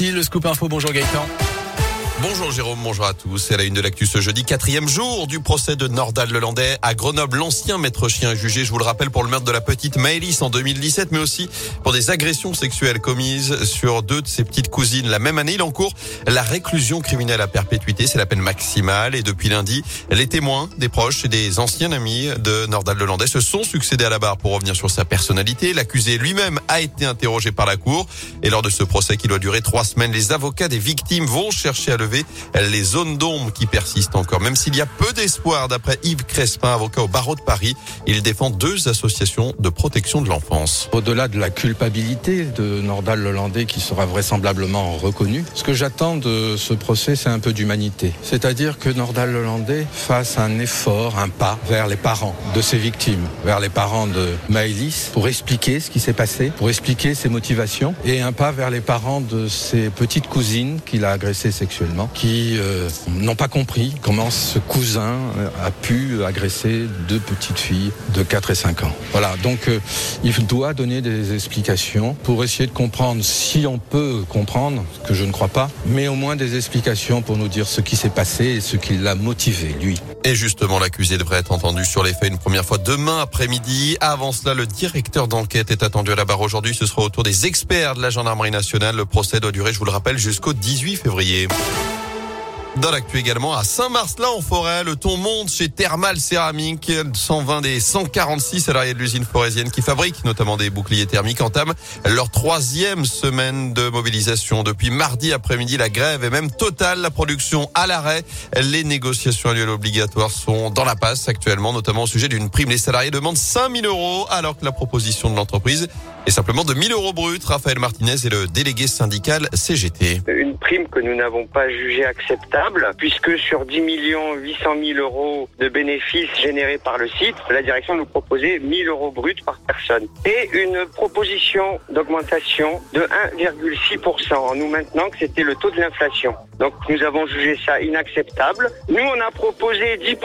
Le scoop info, bonjour Gaëtan. Bonjour Jérôme, bonjour à tous. C'est la une de l'actu ce jeudi, quatrième jour du procès de Nordal Lelandais à Grenoble. L'ancien maître chien est jugé, je vous le rappelle, pour le meurtre de la petite Maëlys en 2017, mais aussi pour des agressions sexuelles commises sur deux de ses petites cousines. La même année, il encourt la réclusion criminelle à perpétuité. C'est la peine maximale. Et depuis lundi, les témoins, des proches et des anciens amis de Nordal Lelandais se sont succédés à la barre pour revenir sur sa personnalité. L'accusé lui-même a été interrogé par la cour. Et lors de ce procès qui doit durer trois semaines, les avocats des victimes vont chercher à les zones d'ombre qui persistent encore. Même s'il y a peu d'espoir, d'après Yves Crespin, avocat au barreau de Paris, il défend deux associations de protection de l'enfance. Au-delà de la culpabilité de Nordal Lelandais qui sera vraisemblablement reconnu, ce que j'attends de ce procès, c'est un peu d'humanité. C'est-à-dire que Nordal Lelandais fasse un effort, un pas vers les parents de ses victimes, vers les parents de Maëlys, pour expliquer ce qui s'est passé, pour expliquer ses motivations, et un pas vers les parents de ses petites cousines qu'il a agressées sexuellement qui euh, n'ont pas compris comment ce cousin a pu agresser deux petites filles de 4 et 5 ans. Voilà, donc euh, il doit donner des explications pour essayer de comprendre si on peut comprendre, que je ne crois pas, mais au moins des explications pour nous dire ce qui s'est passé et ce qui l'a motivé, lui. Et justement, l'accusé devrait être entendu sur les faits une première fois demain après-midi. Avant cela, le directeur d'enquête est attendu à la barre aujourd'hui. Ce sera au tour des experts de la gendarmerie nationale. Le procès doit durer, je vous le rappelle, jusqu'au 18 février. Dans l'actu également, à Saint-Marcelin en forêt, le ton monte chez Thermal Céramique. 120 des 146 salariés de l'usine forésienne qui fabriquent notamment des boucliers thermiques entament leur troisième semaine de mobilisation. Depuis mardi après-midi, la grève est même totale. La production à l'arrêt. Les négociations annuelles obligatoires sont dans la passe actuellement, notamment au sujet d'une prime. Les salariés demandent 5000 euros alors que la proposition de l'entreprise est simplement de 1000 euros bruts. Raphaël Martinez est le délégué syndical CGT. Une prime que nous n'avons pas jugée acceptable puisque sur 10 millions 800 000 euros de bénéfices générés par le site, la direction nous proposait 1000 euros bruts par personne. Et une proposition d'augmentation de 1,6% en nous maintenant que c'était le taux de l'inflation. Donc nous avons jugé ça inacceptable. Nous, on a proposé 10%,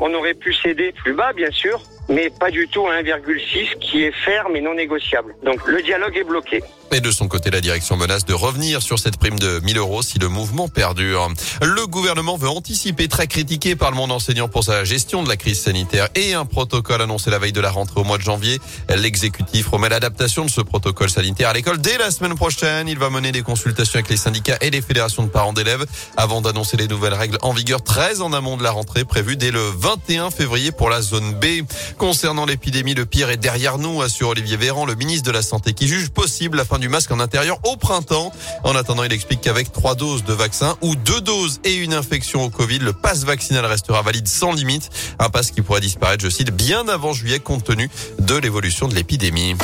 on aurait pu céder plus bas bien sûr, mais pas du tout à 1,6 qui est ferme et non négociable. Donc le dialogue est bloqué. Et de son côté, la direction menace de revenir sur cette prime de 1000 euros si le mouvement perdure. Le gouvernement veut anticiper, très critiqué par le monde enseignant pour sa gestion de la crise sanitaire et un protocole annoncé la veille de la rentrée au mois de janvier. L'exécutif remet l'adaptation de ce protocole sanitaire à l'école dès la semaine prochaine. Il va mener des consultations avec les syndicats et les fédérations de parents d'élèves avant d'annoncer les nouvelles règles en vigueur très en amont de la rentrée prévue dès le 21 février pour la zone B. Concernant l'épidémie, le pire est derrière nous, assure Olivier Véran, le ministre de la Santé, qui juge possible la fin du masque en intérieur au printemps. En attendant, il explique qu'avec trois doses de vaccin ou deux doses et une infection au Covid, le passe vaccinal restera valide sans limite. Un passe qui pourrait disparaître, je cite, bien avant juillet compte tenu de l'évolution de l'épidémie.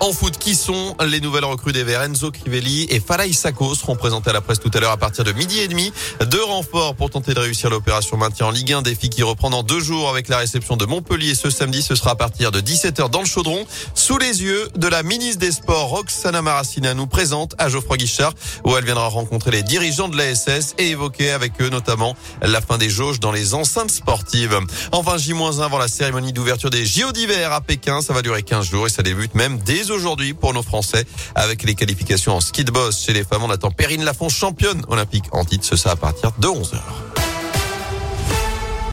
En foot, qui sont les nouvelles recrues des Verts Crivelli et Falaï Sako seront présentées à la presse tout à l'heure à partir de midi et demi. Deux renforts pour tenter de réussir l'opération maintien en Ligue 1. Défi qui reprend dans deux jours avec la réception de Montpellier ce samedi. Ce sera à partir de 17h dans le chaudron. Sous les yeux de la ministre des Sports, Roxana Maracina nous présente à Geoffroy Guichard où elle viendra rencontrer les dirigeants de l'ASS et évoquer avec eux notamment la fin des jauges dans les enceintes sportives. Enfin, J-1 avant la cérémonie d'ouverture des JO d'hiver à Pékin. Ça va durer 15 jours et ça débute même aujourd'hui pour nos Français avec les qualifications en ski de boss chez les femmes. On attend Perrine Lafont, championne olympique en titre. Ce sera à partir de 11h.